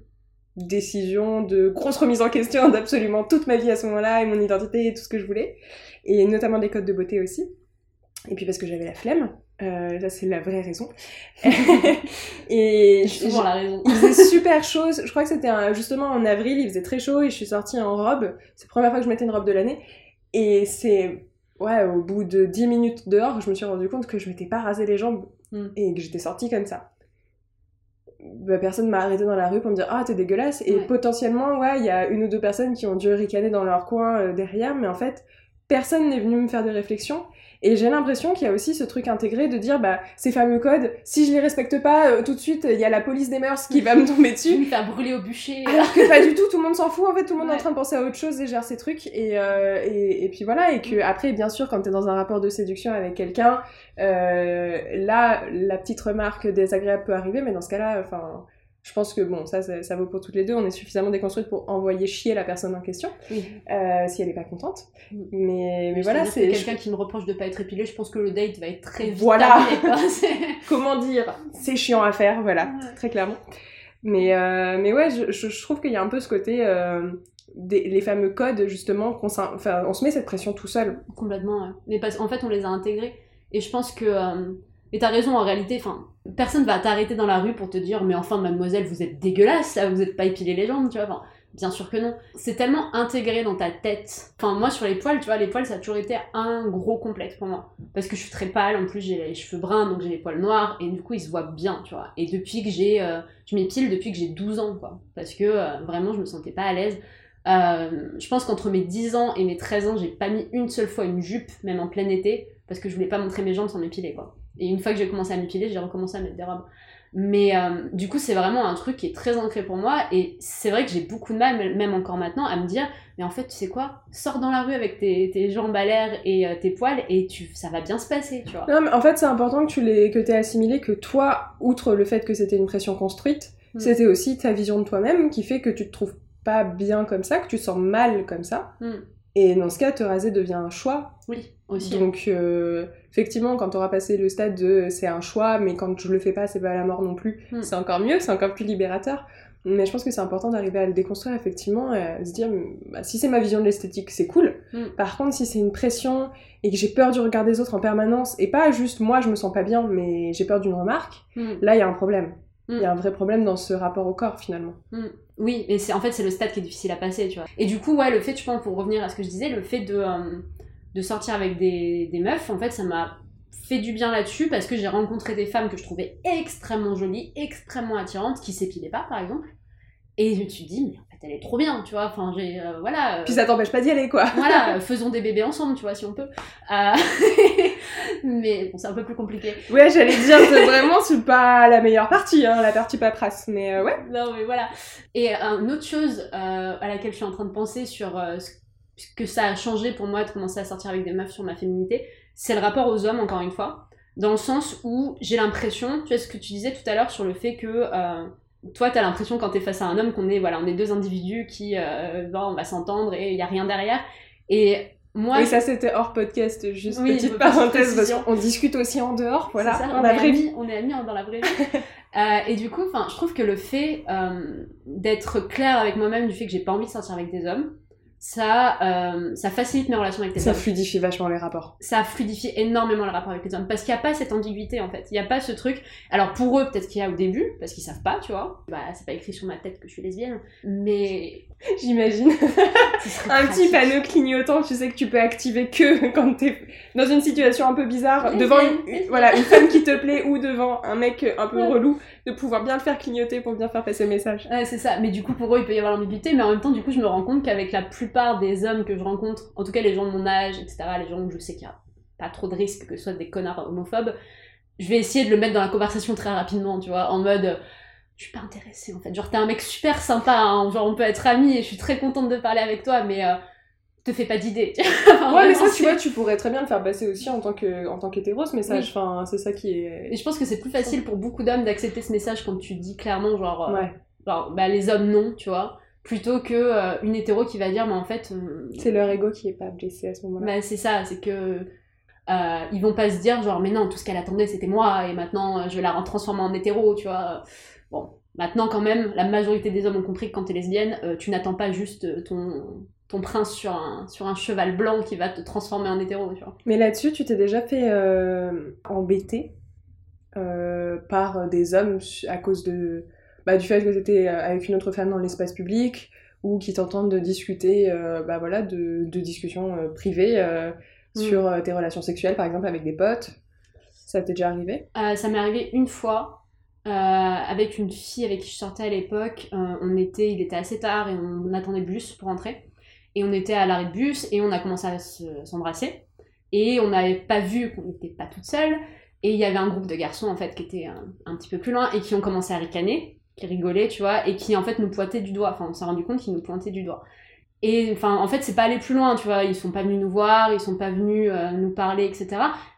Décision de grosse remise en question d'absolument toute ma vie à ce moment-là et mon identité et tout ce que je voulais. Et notamment des codes de beauté aussi. Et puis parce que j'avais la flemme. Euh, ça, c'est la vraie raison. et souvent la raison. il faisait super chaud. Je crois que c'était justement en avril, il faisait très chaud et je suis sortie en robe. C'est la première fois que je mettais une robe de l'année. Et c'est ouais, au bout de 10 minutes dehors, je me suis rendu compte que je m'étais pas rasé les jambes Mm. et que j'étais sortie comme ça. Bah, personne m'a arrêté dans la rue pour me dire ah t'es dégueulasse et potentiellement ouais il y a une ou deux personnes qui ont dû ricaner dans leur coin euh, derrière mais en fait personne n'est venu me faire des réflexions et j'ai l'impression qu'il y a aussi ce truc intégré de dire, bah, ces fameux codes, si je les respecte pas, euh, tout de suite, il y a la police des mœurs qui va me tomber dessus. me faire brûler au bûcher. Alors que pas du tout, tout le monde s'en fout, en fait, tout le monde est en train de penser à autre chose et gère ces trucs. Et, euh, et, et, puis voilà, et que mm. après, bien sûr, quand t'es dans un rapport de séduction avec quelqu'un, euh, là, la petite remarque désagréable peut arriver, mais dans ce cas-là, enfin je pense que bon, ça, ça, vaut pour toutes les deux. On est suffisamment déconstruite pour envoyer chier la personne en question euh, si elle n'est pas contente. Mais, mais voilà, c'est quelqu'un qui me reproche de pas être épilé. Je pense que le date va être très vite. Voilà. Comment dire? C'est chiant à faire, voilà, très clairement. Mais euh, mais ouais, je, je, trouve qu'il y a un peu ce côté. Euh, des, les fameux codes justement qu'on enfin, on se met cette pression tout seul complètement mais parce en fait on les a intégrés et je pense que et t'as raison, en réalité, enfin, personne va t'arrêter dans la rue pour te dire, mais enfin, mademoiselle, vous êtes dégueulasse, là, vous êtes pas épilé les jambes, tu vois. Bien sûr que non. C'est tellement intégré dans ta tête. Enfin, moi, sur les poils, tu vois, les poils, ça a toujours été un gros complexe pour moi. Parce que je suis très pâle, en plus, j'ai les cheveux bruns, donc j'ai les poils noirs, et du coup, ils se voient bien, tu vois. Et depuis que j'ai. Euh, je m'épile depuis que j'ai 12 ans, quoi. Parce que euh, vraiment, je me sentais pas à l'aise. Euh, je pense qu'entre mes 10 ans et mes 13 ans, j'ai pas mis une seule fois une jupe, même en plein été, parce que je voulais pas montrer mes jambes sans m'épiler, quoi. Et une fois que j'ai commencé à m'épiler, j'ai recommencé à mettre des robes. Mais euh, du coup, c'est vraiment un truc qui est très ancré pour moi. Et c'est vrai que j'ai beaucoup de mal, même encore maintenant, à me dire Mais en fait, tu sais quoi? Sors dans la rue avec tes, tes jambes à l'air et euh, tes poils et tu, ça va bien se passer, tu vois. Non, mais en fait, c'est important que tu les, que aies assimilé que toi, outre le fait que c'était une pression construite, mm. c'était aussi ta vision de toi-même qui fait que tu te trouves pas bien comme ça, que tu te sens mal comme ça. Mm. Et dans ce cas, te raser devient un choix. Oui, aussi. Donc, euh, effectivement, quand tu auras passé le stade de c'est un choix, mais quand je le fais pas, c'est pas la mort non plus, hmm. c'est encore mieux, c'est encore plus libérateur. Mais je pense que c'est important d'arriver à le déconstruire, effectivement, et à se dire bah, si c'est ma vision de l'esthétique, c'est cool. Hmm. Par contre, si c'est une pression et que j'ai peur du regard des autres en permanence, et pas juste moi, je me sens pas bien, mais j'ai peur d'une remarque, hmm. là, il y a un problème. Il y a un vrai problème dans ce rapport au corps, finalement. Oui, et c'est en fait c'est le stade qui est difficile à passer, tu vois. Et du coup, ouais, le fait, je pense, pour revenir à ce que je disais, le fait de, euh, de sortir avec des, des meufs, en fait, ça m'a fait du bien là-dessus parce que j'ai rencontré des femmes que je trouvais extrêmement jolies, extrêmement attirantes, qui s'épilaient pas, par exemple. Et je me suis dit, mais en fait, elle est trop bien, tu vois. Enfin, j'ai. Euh, voilà. Euh, Puis ça t'empêche pas d'y aller, quoi. voilà, faisons des bébés ensemble, tu vois, si on peut. mais bon, c'est un peu plus compliqué. Ouais, j'allais dire, vraiment, c'est pas la meilleure partie, hein, la partie paperasse, mais euh, ouais. Non, mais voilà. Et une autre chose euh, à laquelle je suis en train de penser sur euh, ce que ça a changé pour moi de commencer à sortir avec des meufs sur ma féminité, c'est le rapport aux hommes, encore une fois. Dans le sens où j'ai l'impression, tu vois ce que tu disais tout à l'heure sur le fait que toi, t'as l'impression quand t'es face à un homme qu'on est, voilà, on est deux individus qui, on va s'entendre et il y a rien derrière. Et moi, et ça c'était hors podcast, juste petite parenthèse, parce qu'on discute aussi en dehors, voilà, ça, on, est amis, on est amis dans la vraie vie. euh, et du coup, je trouve que le fait euh, d'être clair avec moi-même du fait que j'ai pas envie de sortir avec des hommes, ça, euh, ça facilite mes relations avec les Ça hommes. fluidifie vachement les rapports. Ça fluidifie énormément les rapports avec les hommes. Parce qu'il n'y a pas cette ambiguïté, en fait. Il n'y a pas ce truc. Alors, pour eux, peut-être qu'il y a au début, parce qu'ils savent pas, tu vois. Bah, c'est pas écrit sur ma tête que je suis lesbienne. Mais. J'imagine. Un petit panneau clignotant, tu sais que tu peux activer que quand t'es dans une situation un peu bizarre, devant une, voilà, une femme qui te plaît ou devant un mec un peu Ouais. relou, de pouvoir bien le faire clignoter pour bien faire passer le message. Ouais, c'est ça. Mais du coup, pour eux, il peut y avoir l'ambiguïté. Mais en même temps, du coup, je me rends compte qu'avec la plupart des hommes que je rencontre, en tout cas les gens de mon âge, etc., les gens où je sais qu'il n'y a pas trop de risque que ce soit des connards homophobes, je vais essayer de le mettre dans la conversation très rapidement, tu vois, en mode. Je suis pas intéressée en fait. Genre, t'es un mec super sympa, hein, genre, on peut être amis et je suis très contente de parler avec toi, mais euh, te fais pas d'idée. Enfin, Ouais, mais ça, tu vois, tu pourrais très bien le faire passer aussi en tant que en tant qu'hétéro ce message. Oui. Enfin, c'est ça qui est. Et je pense que c'est plus facile pour beaucoup d'hommes d'accepter ce message quand tu dis clairement, genre, euh, Ouais, genre, bah, les hommes non, tu vois, plutôt que euh, une hétéro qui va dire, mais en fait, euh, c'est leur ego qui est pas blessé à ce moment-là. Bah, c'est ça, c'est que ils vont pas se dire genre mais non tout ce qu'elle attendait c'était moi et maintenant je vais la transformer en hétéro tu vois bon maintenant quand même la majorité des hommes ont compris que quand t'es lesbienne tu n'attends pas juste ton ton prince sur un sur un cheval blanc qui va te transformer en hétéro tu vois Mais là-dessus, tu t'es déjà fait euh, embêter euh, par des hommes à cause de bah, du fait que t'étais euh, avec une autre femme dans l'espace public ou qui t'entendent de discuter euh, bah, voilà, de, de discussions privées Mm. sur tes relations sexuelles, par exemple avec des potes. Ça t'est déjà arrivé? Ça m'est arrivé une fois euh, avec une fille avec qui je sortais à l'époque. Euh, on était, il était assez tard et on attendait le bus pour rentrer. Et on était à l'arrêt de bus et on a commencé à se- s'embrasser. Et on n'avait pas vu qu'on n'était pas toute seule. Et il y avait un groupe de garçons en fait qui étaient un, un petit peu plus loin et qui ont commencé à ricaner, qui rigolaient, tu vois, et qui en fait nous pointaient du doigt. Enfin, on s'est rendu compte qu'ils nous pointaient du doigt. Et enfin, en fait, c'est pas aller plus loin, tu vois. Ils sont pas venus nous voir, ils sont pas venus euh, nous parler, etc.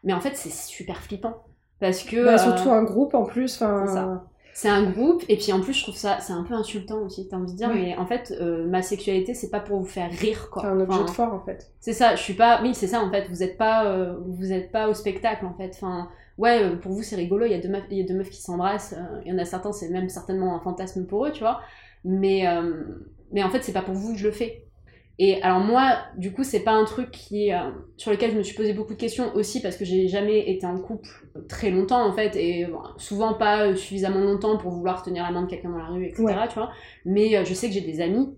Mais en fait, c'est super flippant. Parce que. bah, euh, Surtout un groupe en plus. c'est Enfin, ça. C'est un groupe, et puis en plus, je trouve ça, c'est un peu insultant aussi. T'as envie de dire, mais en fait, euh, ma sexualité, c'est pas pour vous faire rire, quoi. c'est un objet Enfin, de foi en fait. c'est ça, je suis pas. Oui, c'est ça en fait. Vous êtes pas, euh, vous êtes pas au spectacle en fait. Enfin, ouais, euh, pour vous c'est rigolo. Il y a deux meufs, il y a deux meufs qui s'embrassent. euh, Il y en a certains, c'est même certainement un fantasme pour eux, tu vois. Mais, euh, mais en fait, c'est pas pour vous que je le fais. Et alors moi, du coup, c'est pas un truc qui, euh, sur lequel je me suis posé beaucoup de questions aussi parce que j'ai jamais été en couple très longtemps en fait et bon, souvent pas suffisamment longtemps pour vouloir tenir la main de quelqu'un dans la rue, etc. Ouais. Tu vois. Mais euh, je sais que j'ai des amis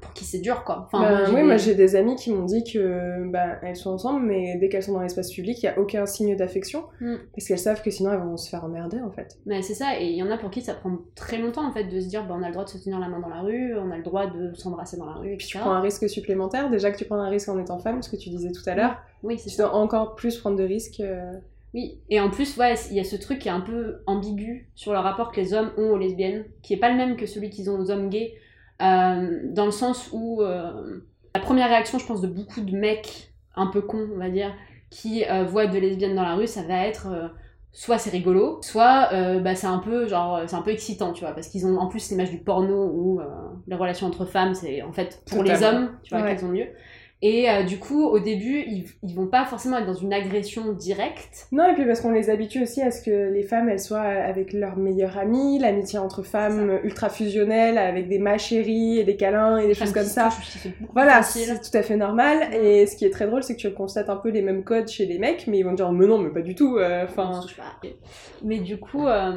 pour qui c'est dur quoi. Enfin, Bah, moi, oui, des- moi j'ai des amies qui m'ont dit que bah, elles sont ensemble, mais dès qu'elles sont dans l'espace public, il n'y a aucun signe d'affection, Mm. parce qu'elles savent que sinon elles vont se faire emmerder en fait. Mais c'est ça, et il y en a pour qui ça prend très longtemps en fait de se dire bah, on a le droit de se tenir la main dans la rue, on a le droit de s'embrasser dans la rue, Puis tu prends un risque supplémentaire, déjà que tu prends un risque en étant femme, ce que tu disais tout à l'heure, Oui, c'est tu dois encore plus prendre de risques. euh, Oui, et en plus, ouais, il y a ce truc qui est un peu ambigu sur le rapport que les hommes ont aux lesbiennes, qui est pas le même que celui qu'ils ont aux hommes gays, dans le sens où euh, la première réaction, je pense, de beaucoup de mecs un peu cons, on va dire, qui euh, voient deux lesbiennes dans la rue, ça va être euh, soit c'est rigolo, soit euh, bah, c'est un peu genre c'est un peu excitant, tu vois, parce qu'ils ont en plus l'image du porno où euh, les relations entre femmes, c'est en fait pour les hommes, tu vois, Ouais. qu'elles ont lieu. Et euh, du coup, au début, ils, ils vont pas forcément être dans une agression directe, Non, et puis parce qu'on les habitue aussi à ce que les femmes elles soient avec leur meilleure amie, l'amitié entre femmes ultra fusionnelle, avec des ma chérie et des câlins et des choses comme ça. Voilà, c'est tout à fait normal. Et ce qui est très drôle, c'est que tu constates un peu les mêmes codes chez les mecs, mais ils vont te dire mais non, mais pas du tout. euh, Enfin, pas. Mais du coup, euh,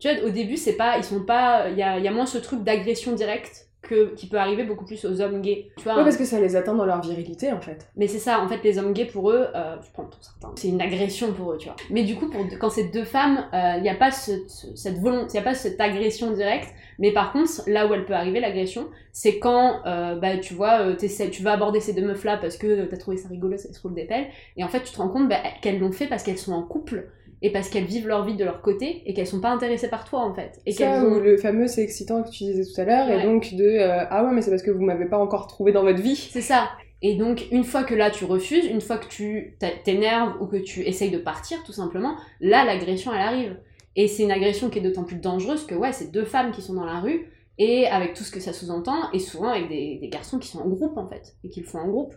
tu vois, au début, c'est pas, ils sont pas, il y a, il y a moins ce truc d'agression directe que qui peut arriver beaucoup plus aux hommes gays. Tu vois. ouais, parce que ça les atteint dans leur virilité en fait. Mais c'est ça, en fait, les hommes gays pour eux, euh, je prends pour certains, c'est une agression pour eux, tu vois. Mais du coup, pour, quand c'est deux femmes, il n'y a pas ce, ce- cette volonté, il y a pas cette agression directe. Mais par contre, là où elle peut arriver, l'agression, c'est quand, euh, bah, tu vois, euh, tu vas aborder ces deux meufs-là parce que t'as trouvé ça rigolo, ça se roule des pelles, et en fait, tu te rends compte bah, qu'elles l'ont fait parce qu'elles sont en couple et parce qu'elles vivent leur vie de leur côté et qu'elles sont pas intéressées par toi, en fait. Et ça, ou ont... le fameux c'est excitant que tu disais tout à l'heure, Ouais. et donc de euh, ah ouais, mais c'est parce que vous m'avez pas encore trouvé dans votre vie. C'est ça. Et donc, une fois que là tu refuses, une fois que tu t'énerves ou que tu essayes de partir, tout simplement, là l'agression elle arrive. Et c'est une agression qui est d'autant plus dangereuse que, ouais, c'est deux femmes qui sont dans la rue, et avec tout ce que ça sous-entend, et souvent avec des, des garçons qui sont en groupe en fait, et qui le font en groupe.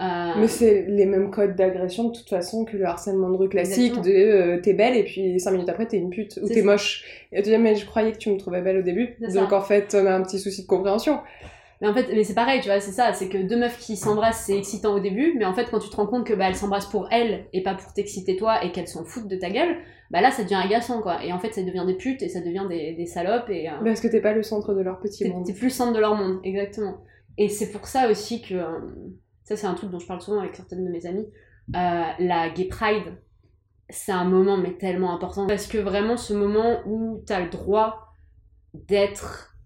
Euh, Mais c'est les mêmes codes d'agression de toute façon que le harcèlement de rue classique Exactement. de euh, t'es belle et puis cinq minutes après t'es une pute ou t'es moche. Et tu dis mais je croyais que tu me trouvais belle au début, donc ça. en fait on a un petit souci de compréhension. Mais en fait, mais c'est pareil, tu vois, c'est ça, c'est que deux meufs qui s'embrassent, c'est excitant au début, mais en fait, quand tu te rends compte que bah, elles s'embrassent pour elles et pas pour t'exciter toi et qu'elles s'en foutent de ta gueule, bah là, ça devient agaçant, quoi. Et en fait, ça devient des putes et ça devient des, des salopes et. euh, Parce que t'es pas le centre de leur petit monde. t'es plus le centre de leur monde, exactement. Et c'est pour ça aussi que, euh, ça c'est un truc dont je parle souvent avec certaines de mes amies, euh, la Gay Pride, c'est un moment mais tellement important. Parce que vraiment ce moment où t'as le droit d'être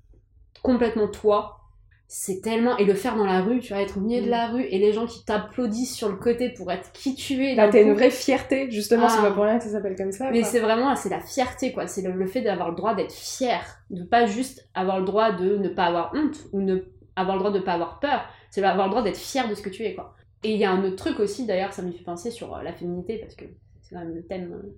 complètement toi, c'est tellement... Et le faire dans la rue, tu vas être au milieu de la rue et les gens qui t'applaudissent sur le côté pour être qui tu es. Là, d'un t'as une vraie fierté, justement, c'est Ah. pas pour rien que ça s'appelle comme ça. Mais c'est vraiment, c'est la fierté, quoi. C'est le, le fait d'avoir le droit d'être fier. De pas juste avoir le droit de ne pas avoir honte ou ne avoir le droit de pas avoir peur. C'est avoir le droit d'être fier de ce que tu es, quoi. Et il y a un autre truc aussi, d'ailleurs, ça me fait penser sur euh, la féminité, parce que c'est quand même le thème euh,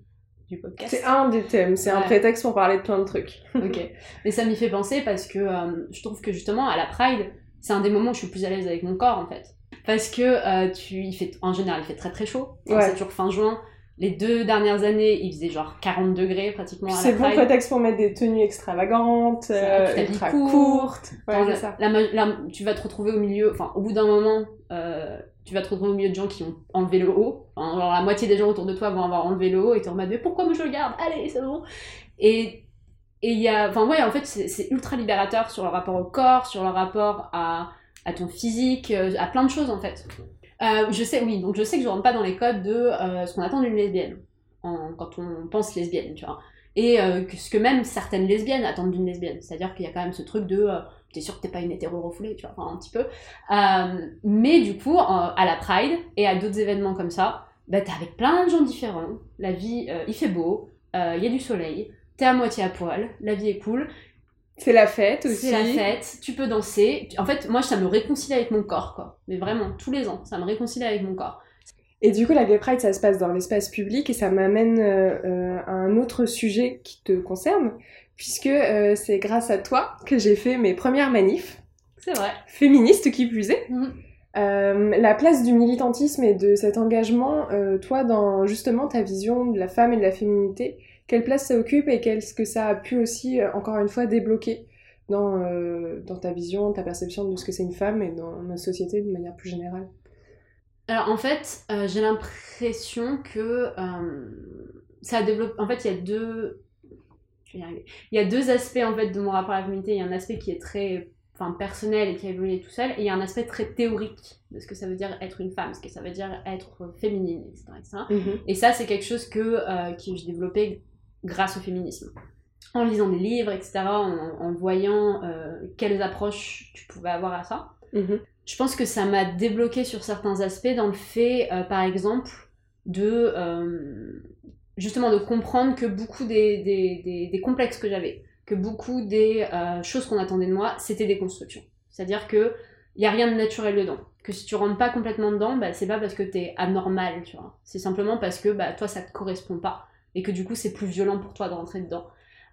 du podcast. C'est un des thèmes, c'est un prétexte pour parler de plein de trucs. Ok. Mais ça m'y fait penser parce que euh, je trouve que justement, à la Pride, c'est un des moments où je suis plus à l'aise avec mon corps, en fait. Parce que euh, tu, il fait, en général, il fait très très chaud. Ouais. C'est toujours fin juin. Les deux dernières années, il faisait genre 40 degrés pratiquement à C'est bon prétexte pour mettre des tenues extravagantes, euh, ultra court. courtes. Ouais, la- ça. la ma- la- tu vas te retrouver au milieu, enfin, au bout d'un moment, euh, tu vas te retrouver au milieu de gens qui ont enlevé le haut. Enfin, la moitié des gens autour de toi vont avoir enlevé le haut et t'es en mode, mais pourquoi moi je le garde? Allez, c'est bon. Et et il y a, enfin, ouais, en fait, c'est c'est ultra libérateur sur le rapport au corps, sur le rapport à, à ton physique, euh, à plein de choses en fait. Euh, je sais, oui, donc je sais que je rentre pas dans les codes de euh, ce qu'on attend d'une lesbienne en- quand on pense lesbienne, tu vois. Et euh, ce que même certaines lesbiennes attendent d'une lesbienne. C'est-à-dire qu'il y a quand même ce truc de t'es sûr que t'es pas une hétéro refoulée, tu vois, un petit peu. Mais du coup, à la Pride et à d'autres événements comme ça, bah t'es avec plein de gens différents. La vie, il fait beau, il y a du soleil, t'es à moitié à poil, la vie est cool, C'est la fête aussi. c'est la fête, tu peux danser. En fait, moi, ça me réconcilie avec mon corps, quoi. Mais vraiment, tous les ans, ça me réconcilie avec mon corps. Et du coup, la Gay Pride, ça se passe dans l'espace public et ça m'amène euh, euh, à un autre sujet qui te concerne, puisque euh, c'est grâce à toi que j'ai fait mes premières manifs, C'est vrai. féministes qui plus est. Mhm. Euh, la place du militantisme et de cet engagement, toi, dans justement ta vision de la femme et de la féminité, quelle place ça occupe et qu'est-ce que ça a pu aussi, euh, encore une fois, débloquer dans, euh, dans ta vision, ta perception de ce que c'est une femme et dans notre société de manière plus générale Alors en fait, euh, j'ai l'impression que euh, ça développe. En fait, il y a deux. Je vais y arriver. Il y a deux aspects en fait de mon rapport à la féminité. Il y a un aspect qui est très, enfin personnel et qui a évolué tout seul, et il y a un aspect très théorique de ce que ça veut dire être une femme, ce que ça veut dire être féminine, etc., etc. Et ça, c'est quelque chose que, que j'ai développé grâce au féminisme. En lisant des livres, etc., en, en voyant euh, quelles approches tu pouvais avoir à ça. Mhm. Je pense que ça m'a débloqué sur certains aspects dans le fait, euh, par exemple, de euh, justement de comprendre que beaucoup des, des, des- des complexes que j'avais, que beaucoup des choses qu'on attendait de moi, c'était des constructions. C'est-à-dire que il y a rien de naturel dedans. Que si tu rentres pas complètement dedans, bah, c'est pas parce que t'es anormal, tu vois. C'est simplement parce que bah, toi ça te correspond pas et que du coup c'est plus violent pour toi de rentrer dedans.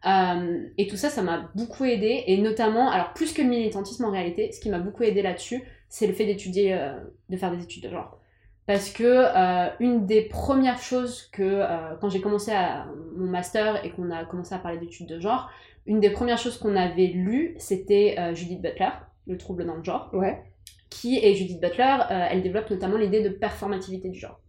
Euh, et tout ça, ça m'a beaucoup aidé, et notamment, alors plus que le militantisme en réalité, ce qui m'a beaucoup aidé là-dessus, c'est le fait d'étudier, euh, de faire des études de genre. Parce que euh, une des premières choses que, quand j'ai commencé à, mon master et qu'on a commencé à parler d'études de genre, une des premières choses qu'on avait lues, c'était Judith Butler, Le trouble dans le genre Ouais. qui est Judith Butler, elle développe notamment l'idée de performativité du genre.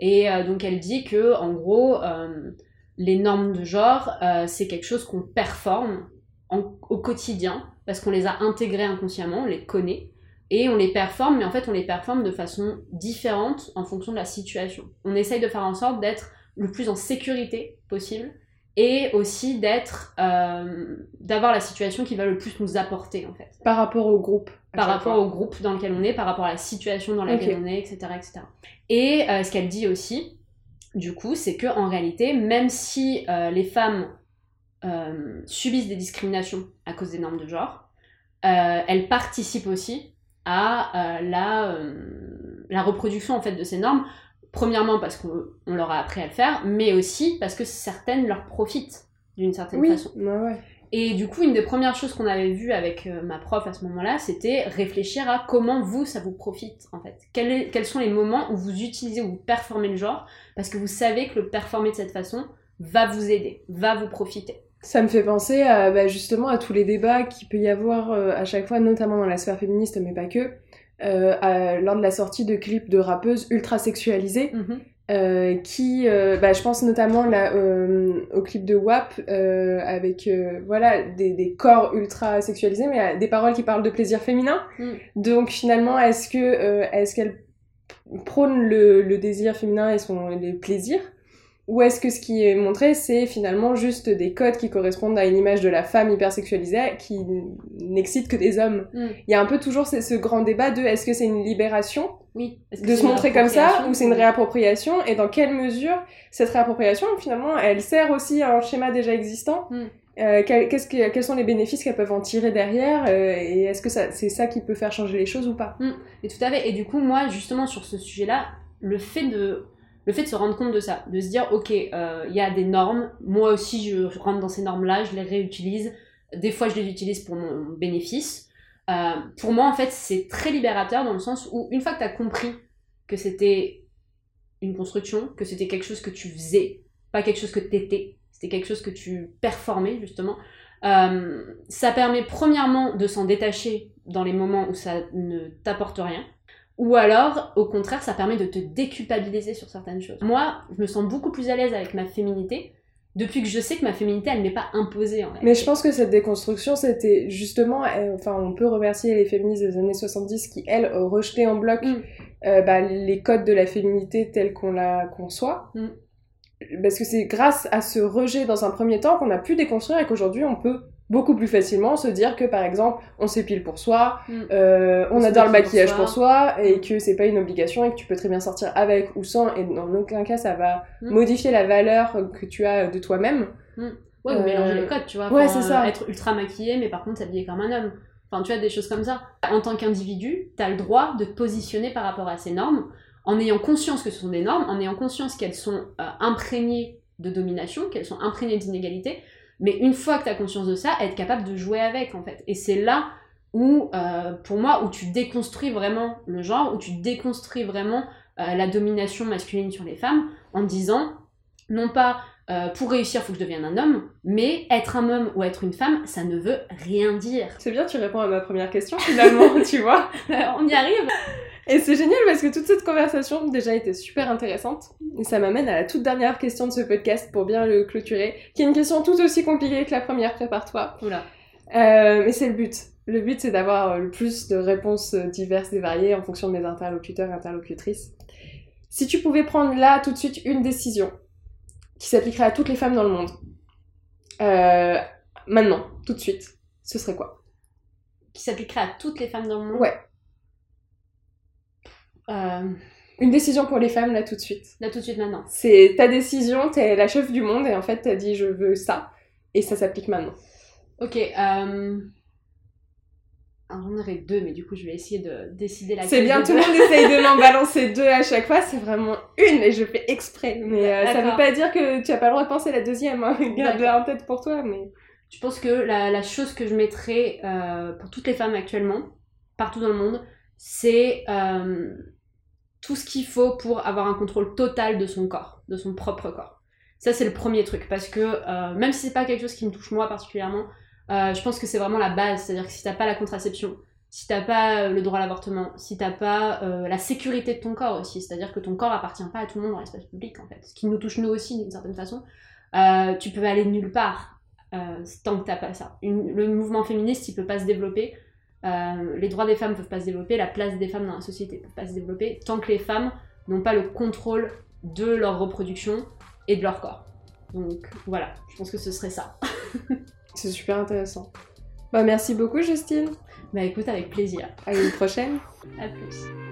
Et euh, donc elle dit que en gros, euh, les normes de genre, euh, c'est quelque chose qu'on performe au quotidien parce qu'on les a intégrées inconsciemment, on les connaît et on les performe, mais en fait on les performe de façon différente en fonction de la situation. On essaye de faire en sorte d'être le plus en sécurité possible et aussi d'être d'avoir la situation qui va le plus nous apporter en fait Par rapport au groupe. Par rapport fois. au groupe dans lequel on est, par rapport à la situation dans laquelle on est, etc. etc. Et euh, ce qu'elle dit aussi, du coup, c'est que en réalité, même si euh, les femmes euh, subissent des discriminations à cause des normes de genre, elles participent aussi à la, la reproduction en fait de ces normes. Premièrement parce qu'on on leur a appris à le faire, mais aussi parce que certaines leur profitent d'une certaine Oui, façon. ouais, ouais. Et du coup, une des premières choses qu'on avait vues avec euh, ma prof à ce moment-là, c'était réfléchir à comment vous, ça vous profite, en fait. Quel est- quels sont les moments où vous utilisez, où vous performez le genre, parce que vous savez que le performer de cette façon va vous aider, va vous profiter. Ça me fait penser à, bah, justement à tous les débats qu'il peut y avoir euh, à chaque fois, notamment dans la sphère féministe, mais pas que, euh, à- lors de la sortie de clips de rappeuses ultra sexualisées, euh, qui, euh, bah, je pense notamment là, euh, au clip de WAP, euh, avec euh, voilà, des, des corps ultra sexualisés, mais des paroles qui parlent de plaisir féminin. Mm. Donc finalement, est-ce que euh, est-ce qu'elle prône le, le désir féminin et son les plaisirs? Ou est-ce que ce qui est montré, c'est finalement juste des codes qui correspondent à une image de la femme hypersexualisée qui n'excite que des hommes? Mm. Il y a un peu toujours ce, ce grand débat de est-ce que c'est une libération Oui. De se montrer comme ça ou c'est une réappropriation? Et dans quelle mesure cette réappropriation finalement elle sert aussi à un schéma déjà existant? Mm. Euh, que- quels sont les bénéfices qu'elles peuvent en tirer derrière euh, et est-ce que c'est ça qui peut faire changer les choses ou pas? Et tout à fait. Et du coup, moi, justement, sur ce sujet-là, le fait de, le fait de se rendre compte de ça, de se dire, ok, euh, il y a des normes, moi aussi, je rentre dans ces normes-là, je les réutilise. Des fois, je les utilise pour mon bénéfice. Euh, pour moi, en fait, c'est très libérateur dans le sens où, une fois que tu as compris que c'était une construction, que c'était quelque chose que tu faisais, pas quelque chose que t'étais, c'était quelque chose que tu performais, justement, euh, ça permet premièrement de s'en détacher dans les moments où ça ne t'apporte rien. Ou alors, au contraire, ça permet de te déculpabiliser sur certaines choses. Moi, je me sens beaucoup plus à l'aise avec ma féminité depuis que je sais que ma féminité, elle n'est pas imposée en mais je pense que cette déconstruction c'était justement euh, enfin on peut remercier les féministes des années 70 qui elles ont rejeté en bloc Mm. euh, bah, les codes de la féminité tels qu'on la conçoit Mm. parce que c'est grâce à ce rejet dans un premier temps qu'on a pu déconstruire et qu'aujourd'hui on peut beaucoup plus facilement se dire que par exemple on s'épile pour soi, Mm. euh, on, adore le pour maquillage soi. pour soi et que c'est pas une obligation et que tu peux très bien sortir avec ou sans et dans aucun cas ça va Mm. modifier la valeur que tu as de toi-même. Ouais, ou Euh, mélanger les codes, tu vois. ouais, c'est ça. euh, Être ultra maquillé, mais par contre s'habiller comme un homme. Enfin, tu vois, des choses comme ça. En tant qu'individu, t'as le droit de te positionner par rapport à ces normes, en ayant conscience que ce sont des normes, en ayant conscience qu'elles sont euh, imprégnées de domination, qu'elles sont imprégnées d'inégalité. Mais une fois que t'as conscience de ça, être capable de jouer avec, en fait. Et c'est là où, euh, pour moi, où tu déconstruis vraiment le genre, où tu déconstruis vraiment euh, la domination masculine sur les femmes, en disant, non pas euh, pour réussir, faut que je devienne un homme, mais être un homme ou être une femme, ça ne veut rien dire. C'est bien, tu réponds à ma première question finalement, tu vois. On y arrive Et c'est génial parce que toute cette conversation déjà était super intéressante. Et ça m'amène à la toute dernière question de ce podcast pour bien le clôturer, qui est une question tout aussi compliquée que la première, prépare-toi. Oula. Euh, mais c'est le but. Le but, c'est d'avoir euh, le plus de réponses euh, diverses et variées en fonction de mes interlocuteurs et interlocutrices. Si tu pouvais prendre là tout de suite une décision qui s'appliquerait à toutes les femmes dans le monde, euh, maintenant, tout de suite, ce serait quoi? Qui s'appliquerait à toutes les femmes dans le monde? Ouais. Euh, Une décision pour les femmes là tout de suite. là, tout de suite, maintenant. C'est ta décision, t'es la chef du monde et en fait t'as dit je veux ça et ça s'applique maintenant. Ok, euh... alors, J'en aurais deux, mais du coup, je vais essayer de décider laquelle C'est bien, tout le monde essaye de m'en balancer deux à chaque fois, c'est vraiment une et je fais exprès. Mais euh, ça veut pas dire que tu as pas le droit de penser la deuxième, hein. garde-la en tête pour toi. Mais Je pense que la, la chose que je mettrais euh, pour toutes les femmes actuellement, partout dans le monde, c'est euh, tout ce qu'il faut pour avoir un contrôle total de son corps, de son propre corps. Ça, c'est le premier truc, parce que euh, même si c'est pas quelque chose qui me touche moi particulièrement, euh, je pense que c'est vraiment la base. C'est-à-dire que si t'as pas la contraception, si t'as pas euh, le droit à l'avortement, si t'as pas la sécurité de ton corps aussi, c'est-à-dire que ton corps appartient pas à tout le monde dans l'espace public en fait, ce qui nous touche nous aussi d'une certaine façon, tu peux aller nulle part tant que t'as pas ça. Le mouvement féministe, il peut pas se développer. Euh, les droits des femmes peuvent pas se développer, la place des femmes dans la société peut pas se développer tant que les femmes n'ont pas le contrôle de leur reproduction et de leur corps. Donc voilà, je pense que ce serait ça. c'est super intéressant. Bah merci beaucoup Justine. Bah écoute, avec plaisir. À une prochaine. À plus.